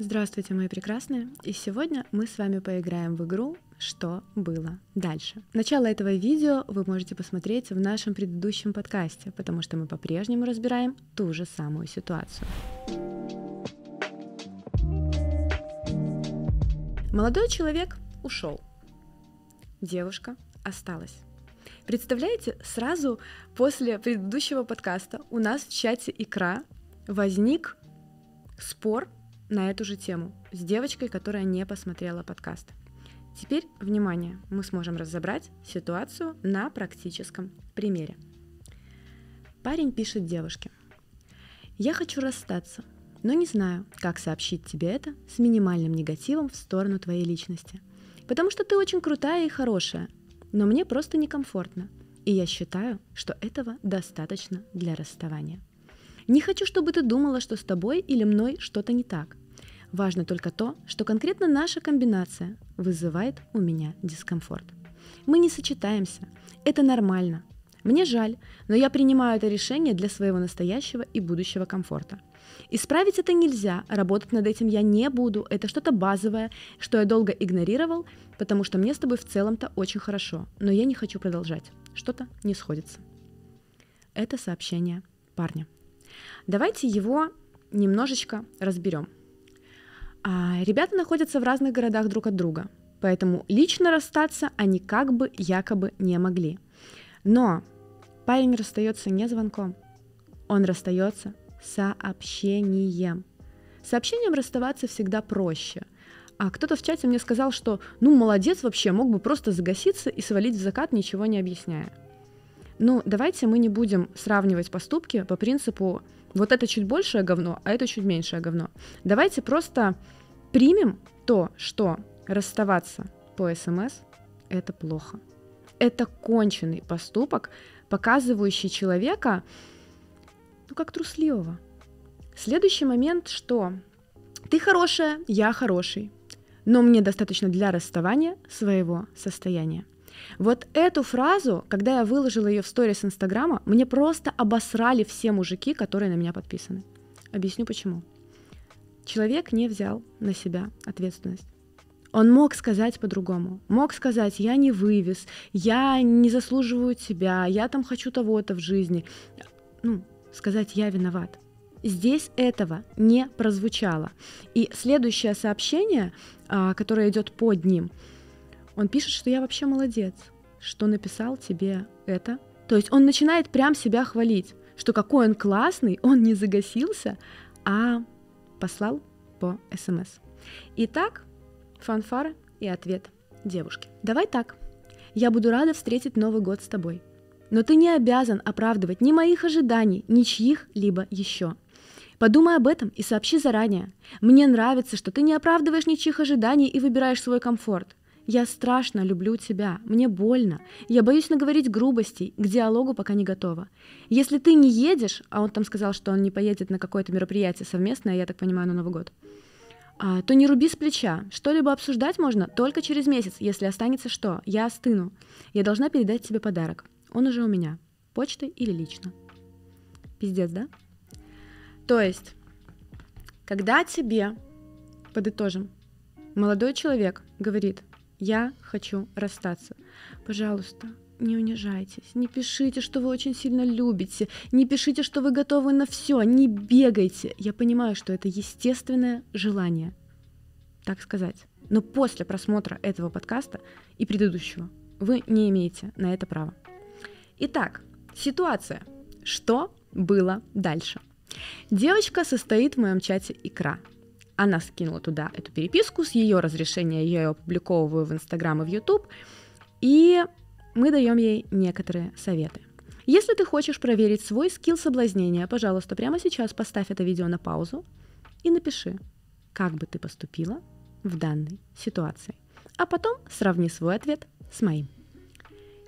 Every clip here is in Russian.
Здравствуйте, мои прекрасные! И сегодня мы с вами поиграем в игру «Что было дальше?». Начало этого видео вы можете посмотреть в нашем предыдущем подкасте, потому что мы по-прежнему разбираем ту же самую ситуацию. Молодой человек ушел. Девушка осталась. Представляете, сразу после предыдущего подкаста у нас в чате икра возник спор на эту же тему с девочкой, которая не посмотрела подкаст. Теперь, внимание, мы сможем разобрать ситуацию на практическом примере. Парень пишет девушке. Я хочу расстаться, но не знаю, как сообщить тебе это с минимальным негативом в сторону твоей личности. Потому что ты очень крутая и хорошая, но мне просто некомфортно, и я считаю, что этого достаточно для расставания. Не хочу, чтобы ты думала, что с тобой или мной что-то не так. Важно только то, что конкретно наша комбинация вызывает у меня дискомфорт. Мы не сочетаемся. Это нормально. Мне жаль, но я принимаю это решение для своего настоящего и будущего комфорта. Исправить это нельзя, работать над этим я не буду, это что-то базовое, что я долго игнорировал, потому что мне с тобой в целом-то очень хорошо, но я не хочу продолжать. Что-то не сходится. Это сообщение парня. Давайте его немножечко разберем. А ребята находятся в разных городах друг от друга, поэтому лично расстаться они как бы якобы не могли. Но парень расстается не звонком, он расстается сообщением. Сообщением расставаться всегда проще. А кто-то в чате мне сказал, что ну молодец вообще, мог бы просто загаситься и свалить в закат, ничего не объясняя. Ну, давайте мы не будем сравнивать поступки по принципу вот это чуть большее говно, а это чуть меньшее говно. Давайте просто примем то, что расставаться по СМС – это плохо. Это конченый поступок, показывающий человека, ну, как трусливого. Следующий момент, что ты хорошая, я хороший, но мне достаточно для расставания своего состояния. Вот эту фразу, когда я выложила ее в сторис Инстаграма, мне просто обосрали все мужики, которые на меня подписаны. Объясню почему. Человек не взял на себя ответственность. Он мог сказать по-другому. Мог сказать, я не вывез, я не заслуживаю тебя, я там хочу того-то в жизни. Ну, сказать, я виноват. Здесь этого не прозвучало. И следующее сообщение, а, которое идет под ним, он пишет, что я вообще молодец, что написал тебе это. То есть он начинает прям себя хвалить, что какой он классный, он не загасился, а послал по СМС. Итак, фанфары и ответ девушки. Давай так. Я буду рада встретить Новый год с тобой. Но ты не обязан оправдывать ни моих ожиданий, ни чьих-либо еще. Подумай об этом и сообщи заранее. Мне нравится, что ты не оправдываешь ничьих ожиданий и выбираешь свой комфорт. Я страшно люблю тебя, мне больно, я боюсь наговорить грубостей, к диалогу пока не готова. Если ты не едешь, а он там сказал, что он не поедет на какое-то мероприятие совместное, я так понимаю, на Новый год, а, то не руби с плеча. Что-либо обсуждать можно только через месяц, если останется что. Я остыну. Я должна передать тебе подарок. Он уже у меня. Почтой или лично. Пиздец, да? То есть, когда тебе, подытожим, молодой человек говорит, я хочу расстаться. Пожалуйста, не унижайтесь, не пишите, что вы очень сильно любите, не пишите, что вы готовы на все, не бегайте. Я понимаю, что это естественное желание, так сказать. Но после просмотра этого подкаста и предыдущего вы не имеете на это права. Итак, ситуация. Что было дальше? Девочка состоит в моем чате икра. Она скинула туда эту переписку, с ее разрешения я ее опубликовываю в Инстаграм и в Ютуб, и мы даем ей некоторые советы. Если ты хочешь проверить свой скилл соблазнения, пожалуйста, прямо сейчас поставь это видео на паузу и напиши, как бы ты поступила в данной ситуации. А потом сравни свой ответ с моим.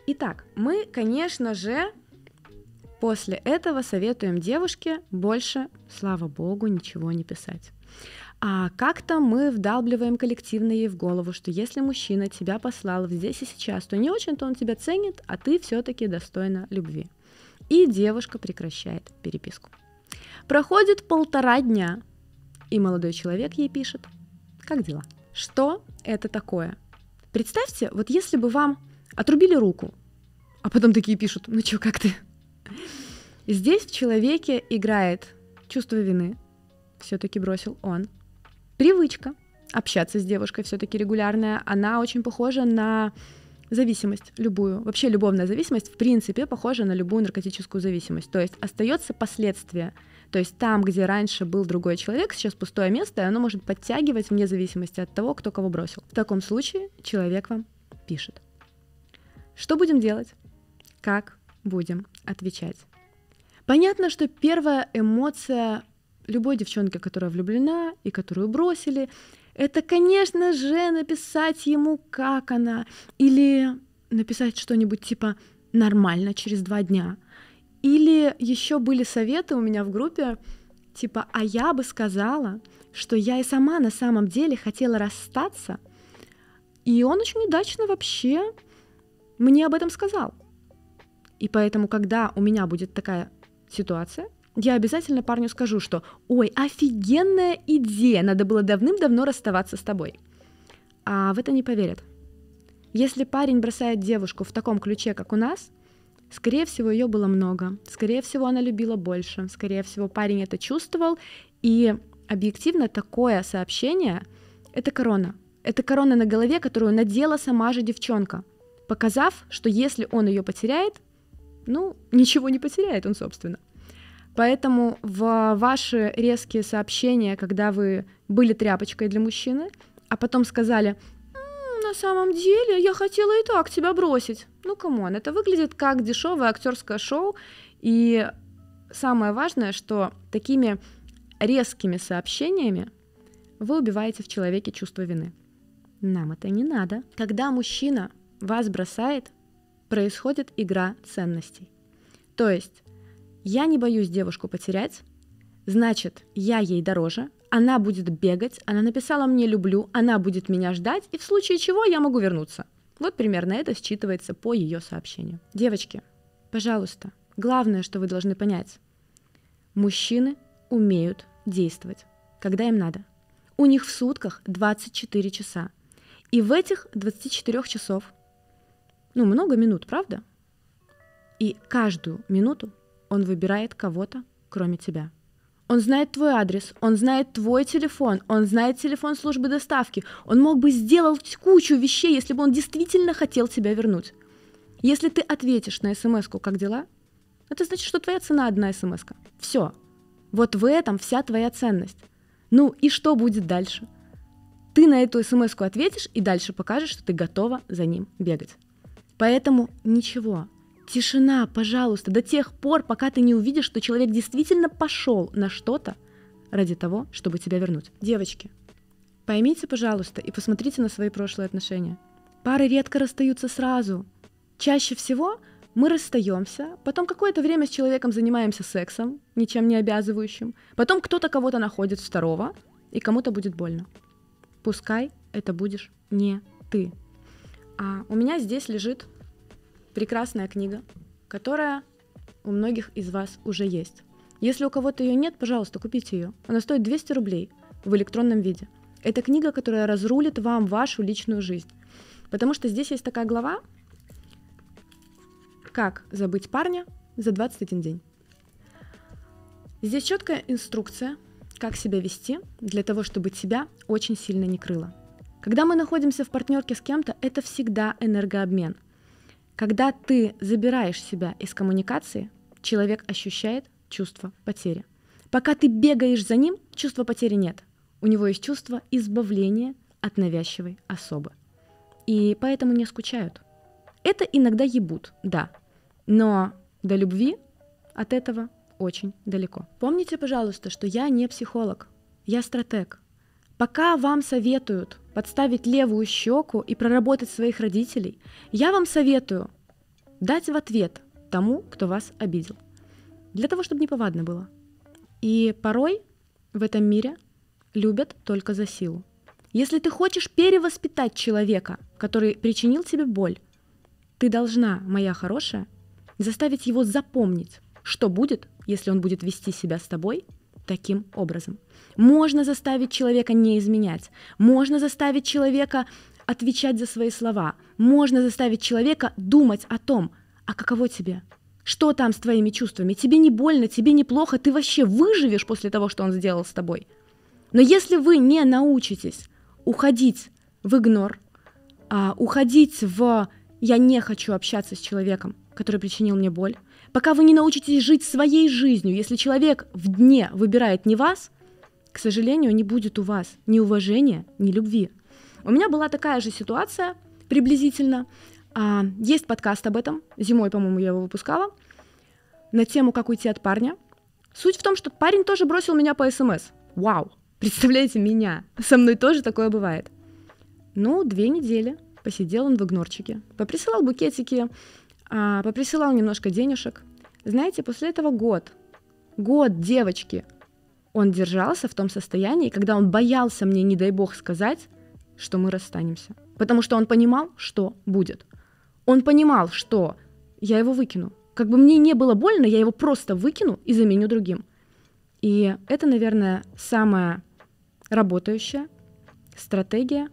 Итак, мы, конечно же, после этого советуем девушке больше, слава богу, ничего не писать. А как-то мы вдалбливаем коллективно ей в голову, что если мужчина тебя послал здесь и сейчас, то не очень-то он тебя ценит, а ты все-таки достойна любви. И девушка прекращает переписку. Проходит полтора дня, и молодой человек ей пишет «Как дела?». Что это такое? Представьте, вот если бы вам отрубили руку, а потом такие пишут «Ну чё, как ты?». Здесь в человеке играет чувство вины, все-таки бросил он. Привычка общаться с девушкой все-таки регулярная, она очень похожа на зависимость любую. Вообще любовная зависимость в принципе похожа на любую наркотическую зависимость. То есть остается последствие. То есть там, где раньше был другой человек, сейчас пустое место, и оно может подтягивать вне зависимости от того, кто кого бросил. В таком случае человек вам пишет. Что будем делать? Как будем отвечать? Понятно, что первая эмоция любой девчонки, которая влюблена и которую бросили, это, конечно же, написать ему, как она, или написать что-нибудь типа «нормально через два дня». Или еще были советы у меня в группе, типа «а я бы сказала, что я и сама на самом деле хотела расстаться», и он очень удачно вообще мне об этом сказал. И поэтому, когда у меня будет такая ситуация, я обязательно парню скажу, что «Ой, офигенная идея, надо было давным-давно расставаться с тобой». А в это не поверят. Если парень бросает девушку в таком ключе, как у нас, скорее всего, ее было много, скорее всего, она любила больше, скорее всего, парень это чувствовал, и объективно такое сообщение — это корона. Это корона на голове, которую надела сама же девчонка, показав, что если он ее потеряет, ну, ничего не потеряет он, собственно. Поэтому в ваши резкие сообщения, когда вы были тряпочкой для мужчины, а потом сказали, на самом деле я хотела и так тебя бросить. Ну, come on, это выглядит как дешевое актерское шоу. И самое важное, что такими резкими сообщениями вы убиваете в человеке чувство вины. Нам это не надо. Когда мужчина вас бросает, происходит игра ценностей. То есть я не боюсь девушку потерять, значит, я ей дороже, она будет бегать, она написала мне «люблю», она будет меня ждать, и в случае чего я могу вернуться. Вот примерно это считывается по ее сообщению. Девочки, пожалуйста, главное, что вы должны понять. Мужчины умеют действовать, когда им надо. У них в сутках 24 часа. И в этих 24 часов, ну, много минут, правда? И каждую минуту он выбирает кого-то, кроме тебя. Он знает твой адрес, он знает твой телефон, он знает телефон службы доставки. Он мог бы сделать кучу вещей, если бы он действительно хотел тебя вернуть. Если ты ответишь на смс «Как дела?», это значит, что твоя цена одна смс -ка. Все. Вот в этом вся твоя ценность. Ну и что будет дальше? Ты на эту смс ответишь и дальше покажешь, что ты готова за ним бегать. Поэтому ничего, Тишина, пожалуйста, до тех пор, пока ты не увидишь, что человек действительно пошел на что-то ради того, чтобы тебя вернуть. Девочки, поймите, пожалуйста, и посмотрите на свои прошлые отношения. Пары редко расстаются сразу. Чаще всего мы расстаемся, потом какое-то время с человеком занимаемся сексом, ничем не обязывающим, потом кто-то кого-то находит второго, и кому-то будет больно. Пускай это будешь не ты. А у меня здесь лежит прекрасная книга, которая у многих из вас уже есть. Если у кого-то ее нет, пожалуйста, купите ее. Она стоит 200 рублей в электронном виде. Это книга, которая разрулит вам вашу личную жизнь. Потому что здесь есть такая глава, как забыть парня за 21 день. Здесь четкая инструкция, как себя вести для того, чтобы тебя очень сильно не крыло. Когда мы находимся в партнерке с кем-то, это всегда энергообмен. Когда ты забираешь себя из коммуникации, человек ощущает чувство потери. Пока ты бегаешь за ним, чувства потери нет. У него есть чувство избавления от навязчивой особы. И поэтому не скучают. Это иногда ебут, да. Но до любви от этого очень далеко. Помните, пожалуйста, что я не психолог, я стратег. Пока вам советуют подставить левую щеку и проработать своих родителей, я вам советую дать в ответ тому, кто вас обидел. Для того, чтобы неповадно было. И порой в этом мире любят только за силу. Если ты хочешь перевоспитать человека, который причинил тебе боль, ты должна, моя хорошая, заставить его запомнить, что будет, если он будет вести себя с тобой таким образом. Можно заставить человека не изменять, можно заставить человека отвечать за свои слова, можно заставить человека думать о том, а каково тебе, что там с твоими чувствами, тебе не больно, тебе не плохо, ты вообще выживешь после того, что он сделал с тобой. Но если вы не научитесь уходить в игнор, а, уходить в «я не хочу общаться с человеком, который причинил мне боль», пока вы не научитесь жить своей жизнью, если человек в дне выбирает не вас, к сожалению, не будет у вас ни уважения, ни любви. У меня была такая же ситуация приблизительно. А, есть подкаст об этом, зимой, по-моему, я его выпускала, на тему «Как уйти от парня». Суть в том, что парень тоже бросил меня по СМС. Вау! Представляете, меня. Со мной тоже такое бывает. Ну, две недели посидел он в игнорчике, поприсылал букетики, а, поприсылал немножко денежек. Знаете, после этого год, год девочки, он держался в том состоянии, когда он боялся мне, не дай бог, сказать, что мы расстанемся. Потому что он понимал, что будет. Он понимал, что я его выкину. Как бы мне не было больно, я его просто выкину и заменю другим. И это, наверное, самая работающая стратегия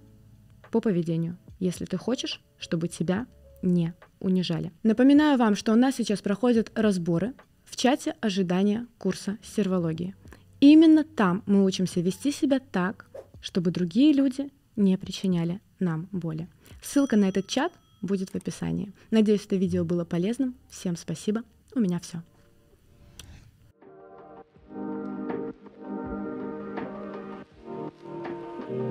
по поведению, если ты хочешь, чтобы тебя не унижали. Напоминаю вам, что у нас сейчас проходят разборы в чате ожидания курса сервологии. Именно там мы учимся вести себя так, чтобы другие люди не причиняли нам боли. Ссылка на этот чат будет в описании. Надеюсь, это видео было полезным. Всем спасибо. У меня все.